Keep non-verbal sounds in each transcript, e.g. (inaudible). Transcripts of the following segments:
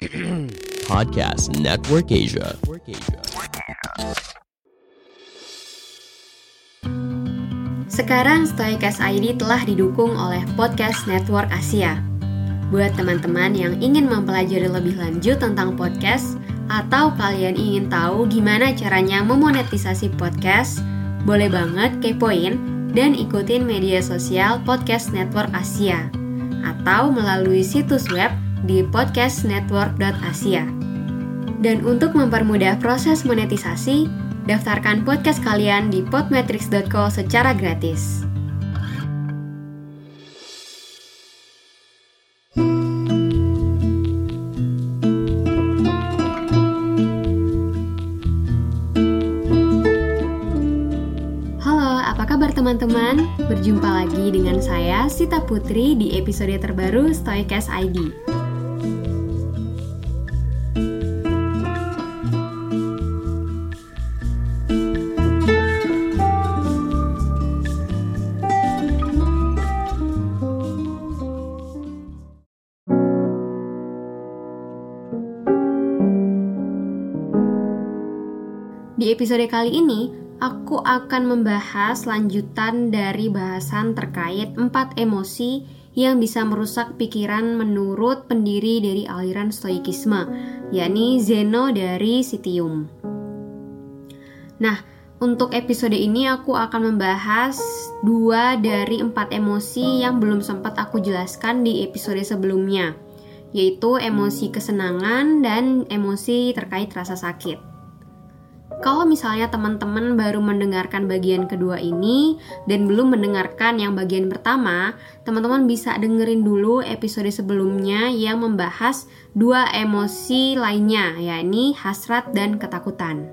(clears throat) Podcast Network Asia. Sekarang Stoicast ID telah didukung oleh Podcast Network Asia. Buat teman-teman yang ingin mempelajari lebih lanjut tentang podcast atau kalian ingin tahu gimana caranya memonetisasi podcast, boleh banget kepoin dan ikutin media sosial Podcast Network Asia atau melalui situs web di podcastnetwork.asia. Dan untuk mempermudah proses monetisasi, daftarkan podcast kalian di podmetrics.co secara gratis. Teman-teman? Berjumpa lagi dengan saya Sita Putri di episode terbaru Stoicast ID. Di episode kali ini, aku akan membahas lanjutan dari bahasan terkait empat emosi yang bisa merusak pikiran menurut pendiri dari aliran stoikisme, yakni Zeno dari Citium. Nah, untuk episode ini aku akan membahas dua dari empat emosi yang belum sempat aku jelaskan di episode sebelumnya, yaitu emosi kesenangan dan emosi terkait rasa sakit. Kalau misalnya teman-teman baru mendengarkan bagian kedua ini dan belum mendengarkan yang bagian pertama, teman-teman bisa dengerin dulu episode sebelumnya yang membahas dua emosi lainnya, yakni hasrat dan ketakutan.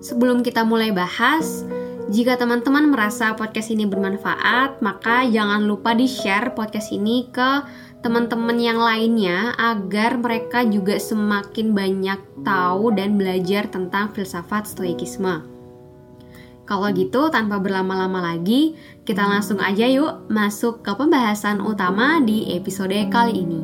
Sebelum kita mulai bahas, jika teman-teman merasa podcast ini bermanfaat, maka jangan lupa di-share podcast ini ke teman-teman yang lainnya agar mereka juga semakin banyak tahu dan belajar tentang filsafat stoikisme. Kalau gitu, tanpa berlama-lama lagi, kita langsung aja yuk masuk ke pembahasan utama di episode kali ini.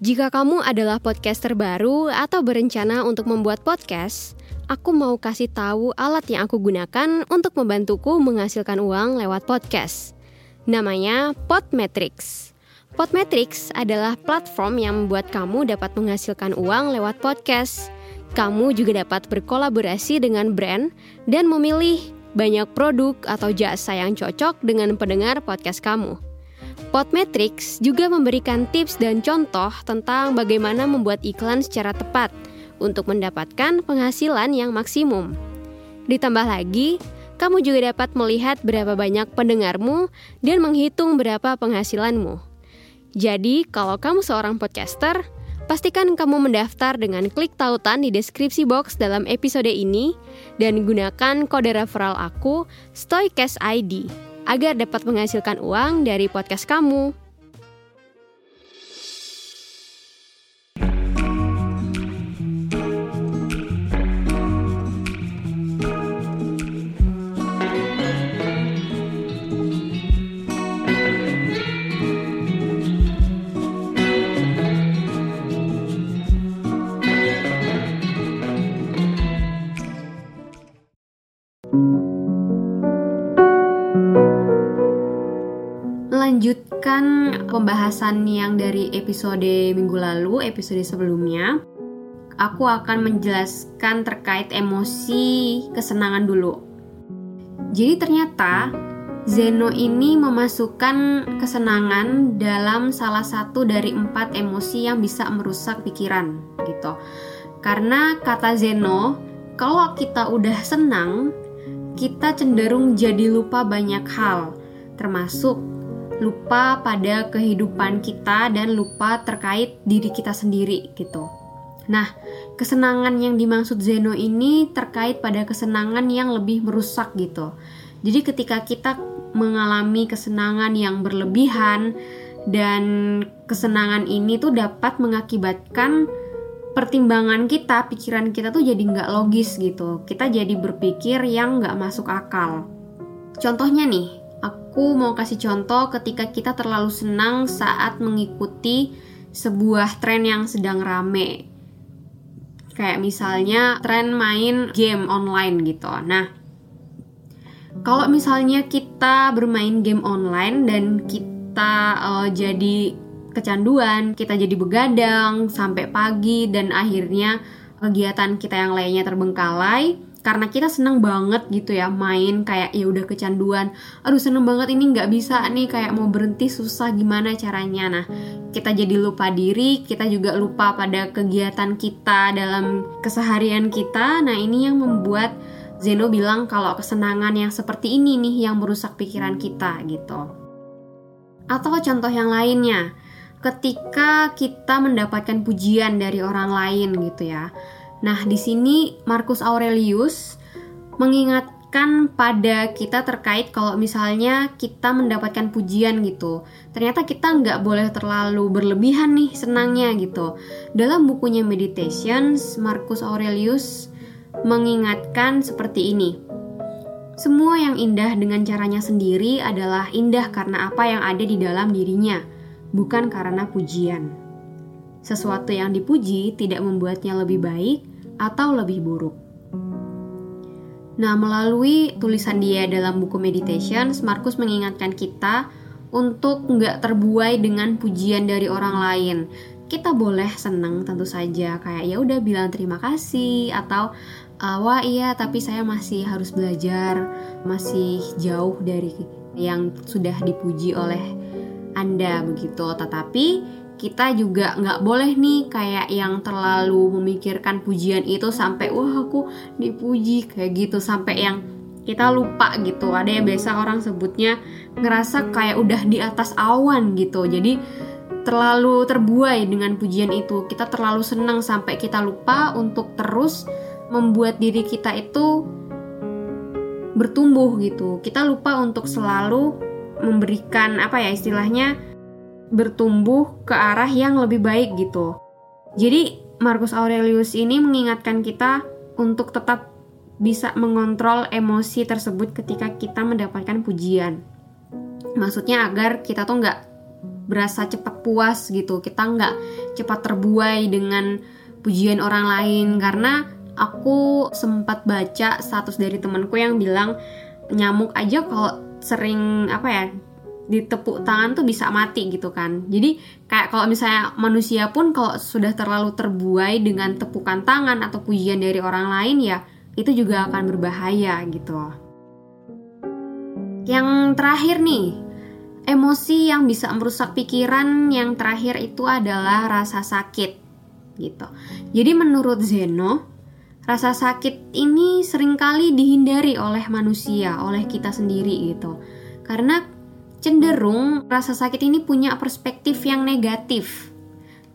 Jika kamu adalah podcaster baru atau berencana untuk membuat podcast, aku mau kasih tahu alat yang aku gunakan untuk membantuku menghasilkan uang lewat podcast. Namanya Podmetrics. Podmetrics adalah platform yang membuat kamu dapat menghasilkan uang lewat podcast. Kamu juga dapat berkolaborasi dengan brand dan memilih banyak produk atau jasa yang cocok dengan pendengar podcast kamu. Podmetrics juga memberikan tips dan contoh tentang bagaimana membuat iklan secara tepat untuk mendapatkan penghasilan yang maksimum. Ditambah lagi, kamu juga dapat melihat berapa banyak pendengarmu dan menghitung berapa penghasilanmu. Jadi, kalau kamu seorang podcaster, pastikan kamu mendaftar dengan klik tautan di deskripsi box dalam episode ini dan gunakan kode referral aku Stoicast ID agar dapat menghasilkan uang dari podcast kamu. Melanjutkan pembahasan yang dari episode minggu lalu, episode sebelumnya, aku akan menjelaskan terkait emosi kesenangan dulu. Jadi ternyata Zeno ini memasukkan kesenangan dalam salah satu dari empat emosi yang bisa merusak pikiran, gitu. Karena kata Zeno, kalau kita udah senang, kita cenderung jadi lupa banyak hal, termasuk lupa pada kehidupan kita dan lupa terkait diri kita sendiri gitu. Nah, kesenangan yang dimaksud Zeno ini terkait pada kesenangan yang lebih merusak gitu. Jadi ketika kita mengalami kesenangan yang berlebihan dan kesenangan ini tuh dapat mengakibatkan pertimbangan kita, pikiran kita tuh jadi nggak logis gitu. Kita jadi berpikir yang nggak masuk akal. Contohnya nih, aku mau kasih contoh ketika kita terlalu senang saat mengikuti sebuah tren yang sedang rame. Kayak misalnya tren main game online gitu. Nah, kalau misalnya kita bermain game online dan kita uh, jadi kecanduan, kita jadi begadang sampai pagi dan akhirnya kegiatan kita yang lainnya terbengkalai karena kita seneng banget gitu ya main kayak ya udah kecanduan. Aduh seneng banget ini nggak bisa nih kayak mau berhenti susah gimana caranya. Nah kita jadi lupa diri kita juga lupa pada kegiatan kita dalam keseharian kita. Nah ini yang membuat Zeno bilang kalau kesenangan yang seperti ini nih yang merusak pikiran kita gitu. Atau contoh yang lainnya ketika kita mendapatkan pujian dari orang lain gitu ya. Nah, di sini Marcus Aurelius mengingatkan pada kita terkait kalau misalnya kita mendapatkan pujian gitu. Ternyata kita nggak boleh terlalu berlebihan nih senangnya gitu. Dalam bukunya Meditations, Marcus Aurelius mengingatkan seperti ini. Semua yang indah dengan caranya sendiri adalah indah karena apa yang ada di dalam dirinya bukan karena pujian. Sesuatu yang dipuji tidak membuatnya lebih baik atau lebih buruk. Nah, melalui tulisan dia dalam buku Meditations, Markus mengingatkan kita untuk nggak terbuai dengan pujian dari orang lain. Kita boleh senang tentu saja, kayak ya udah bilang terima kasih atau wah iya tapi saya masih harus belajar, masih jauh dari yang sudah dipuji oleh anda begitu. Tetapi kita juga nggak boleh nih kayak yang terlalu memikirkan pujian itu sampai wah aku dipuji kayak gitu sampai yang kita lupa gitu. Ada yang biasa orang sebutnya ngerasa kayak udah di atas awan gitu. Jadi terlalu terbuai dengan pujian itu. Kita terlalu senang sampai kita lupa untuk terus membuat diri kita itu bertumbuh gitu. Kita lupa untuk selalu memberikan apa ya istilahnya bertumbuh ke arah yang lebih baik gitu. Jadi Marcus Aurelius ini mengingatkan kita untuk tetap bisa mengontrol emosi tersebut ketika kita mendapatkan pujian. Maksudnya agar kita tuh nggak berasa cepat puas gitu, kita nggak cepat terbuai dengan pujian orang lain karena aku sempat baca status dari temanku yang bilang nyamuk aja kalau sering apa ya ditepuk tangan tuh bisa mati gitu kan. Jadi kayak kalau misalnya manusia pun kalau sudah terlalu terbuai dengan tepukan tangan atau pujian dari orang lain ya itu juga akan berbahaya gitu. Yang terakhir nih, emosi yang bisa merusak pikiran yang terakhir itu adalah rasa sakit gitu. Jadi menurut Zeno, Rasa sakit ini sering kali dihindari oleh manusia, oleh kita sendiri gitu. Karena cenderung rasa sakit ini punya perspektif yang negatif.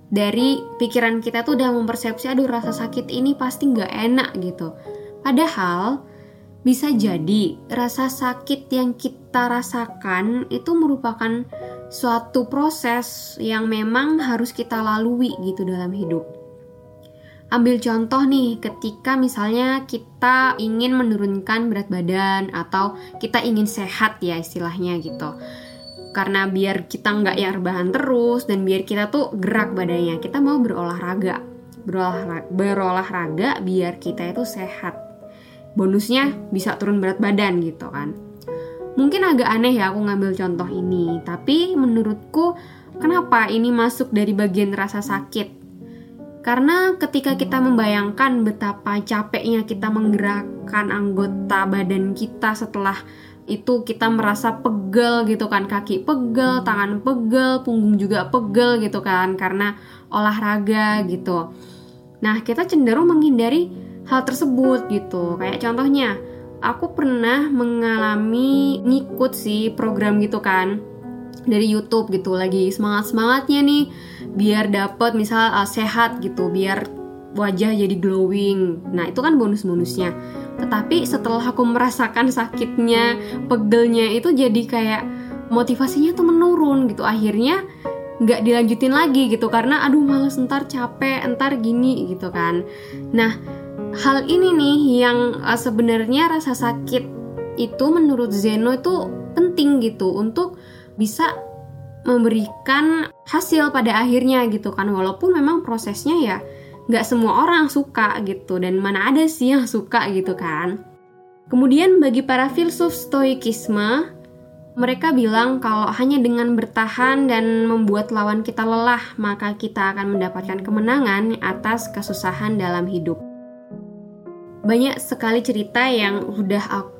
Dari pikiran kita tuh udah mempersepsi, aduh rasa sakit ini pasti nggak enak gitu. Padahal bisa jadi rasa sakit yang kita rasakan itu merupakan suatu proses yang memang harus kita lalui gitu dalam hidup. Ambil contoh nih, ketika misalnya kita ingin menurunkan berat badan atau kita ingin sehat ya istilahnya gitu. Karena biar kita nggak yang rebahan terus dan biar kita tuh gerak badannya, kita mau berolahraga. Berolahraga, berolahraga biar kita itu sehat. Bonusnya bisa turun berat badan gitu kan. Mungkin agak aneh ya aku ngambil contoh ini, tapi menurutku kenapa ini masuk dari bagian rasa sakit karena ketika kita membayangkan betapa capeknya kita menggerakkan anggota badan kita setelah itu kita merasa pegel gitu kan kaki pegel, tangan pegel, punggung juga pegel gitu kan karena olahraga gitu. Nah, kita cenderung menghindari hal tersebut gitu. Kayak contohnya, aku pernah mengalami ngikut sih program gitu kan dari YouTube gitu lagi semangat semangatnya nih biar dapat misal uh, sehat gitu biar wajah jadi glowing. Nah itu kan bonus bonusnya tetapi setelah aku merasakan sakitnya pegelnya itu jadi kayak motivasinya tuh menurun gitu. Akhirnya nggak dilanjutin lagi gitu karena aduh males ntar capek ntar gini gitu kan. Nah hal ini nih yang uh, sebenarnya rasa sakit itu menurut Zeno itu penting gitu untuk bisa memberikan hasil pada akhirnya gitu kan. Walaupun memang prosesnya ya nggak semua orang suka gitu. Dan mana ada sih yang suka gitu kan. Kemudian bagi para filsuf stoikisme mereka bilang kalau hanya dengan bertahan dan membuat lawan kita lelah, maka kita akan mendapatkan kemenangan atas kesusahan dalam hidup. Banyak sekali cerita yang udah aku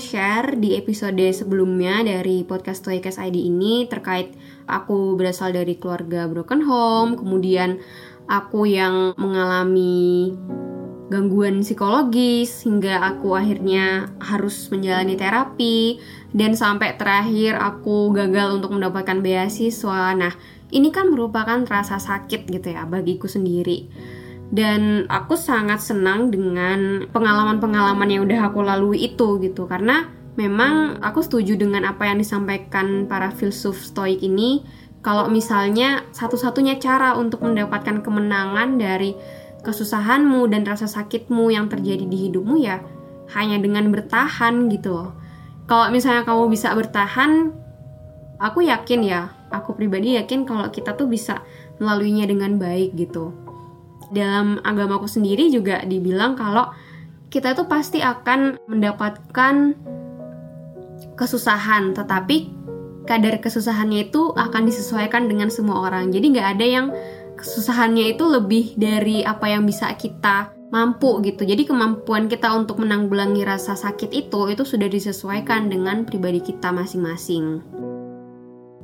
share di episode sebelumnya dari podcast Toycast ID ini terkait aku berasal dari keluarga broken home, kemudian aku yang mengalami gangguan psikologis hingga aku akhirnya harus menjalani terapi dan sampai terakhir aku gagal untuk mendapatkan beasiswa. Nah, ini kan merupakan rasa sakit gitu ya bagiku sendiri. Dan aku sangat senang dengan pengalaman-pengalaman yang udah aku lalui itu gitu karena memang aku setuju dengan apa yang disampaikan para filsuf stoik ini kalau misalnya satu-satunya cara untuk mendapatkan kemenangan dari kesusahanmu dan rasa sakitmu yang terjadi di hidupmu ya hanya dengan bertahan gitu loh. Kalau misalnya kamu bisa bertahan, aku yakin ya, aku pribadi yakin kalau kita tuh bisa melaluinya dengan baik gitu. Dalam agamaku sendiri juga dibilang kalau kita tuh pasti akan mendapatkan kesusahan, tetapi kadar kesusahannya itu akan disesuaikan dengan semua orang. Jadi nggak ada yang kesusahannya itu lebih dari apa yang bisa kita mampu gitu. Jadi kemampuan kita untuk menanggulangi rasa sakit itu itu sudah disesuaikan dengan pribadi kita masing-masing.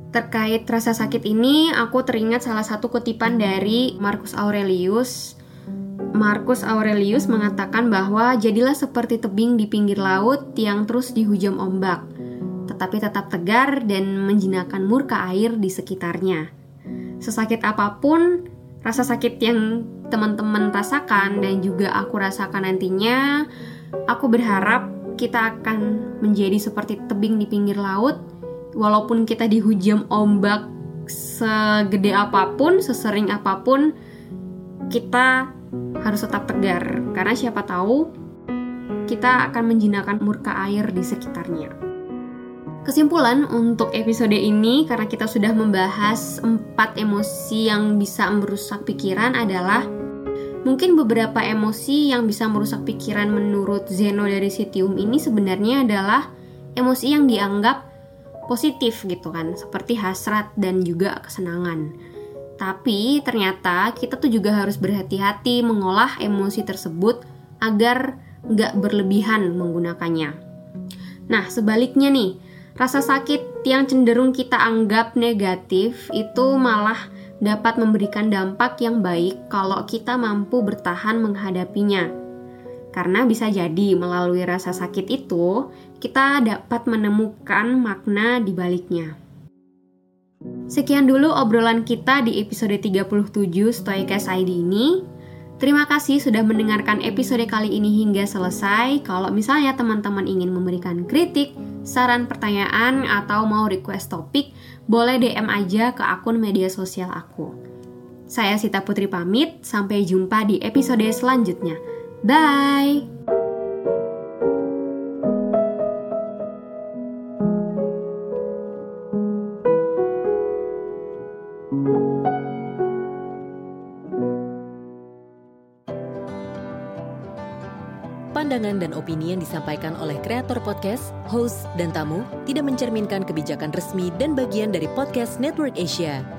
Terkait rasa sakit ini, aku teringat salah satu kutipan dari Marcus Aurelius. Marcus Aurelius mengatakan bahwa jadilah seperti tebing di pinggir laut yang terus dihujam ombak, tetapi tetap tegar dan menjinakkan murka air di sekitarnya sesakit apa pun rasa sakit yang teman-teman rasakan dan juga aku rasakan nantinya, aku berharap kita akan menjadi seperti tebing di pinggir laut walaupun kita dihujam ombak segede apa pun, sesering apa pun, kita harus tetap tegar karena siapa tahu kita akan menjinakkan murka air di sekitarnya. Kesimpulan untuk episode ini karena kita sudah membahas empat emosi yang bisa merusak pikiran adalah mungkin beberapa emosi yang bisa merusak pikiran menurut Zeno dari Sitium ini sebenarnya adalah emosi yang dianggap positif gitu kan, seperti hasrat dan juga kesenangan. Tapi ternyata kita tuh juga harus berhati-hati mengolah emosi tersebut agar nggak berlebihan menggunakannya. Nah, sebaliknya nih, Rasa sakit yang cenderung kita anggap negatif itu malah dapat memberikan dampak yang baik kalau kita mampu bertahan menghadapinya. Karena bisa jadi melalui rasa sakit itu, kita dapat menemukan makna di baliknya. Sekian dulu obrolan kita di episode 37 Stoikas ID ini. Terima kasih sudah mendengarkan episode kali ini hingga selesai. Kalau misalnya teman-teman ingin memberikan kritik, saran pertanyaan, atau mau request topik, boleh DM aja ke akun media sosial aku. Saya Sita Putri pamit, sampai jumpa di episode selanjutnya. Bye! pandangan dan opini yang disampaikan oleh kreator podcast, host, dan tamu tidak mencerminkan kebijakan resmi dan bagian dari podcast Network Asia.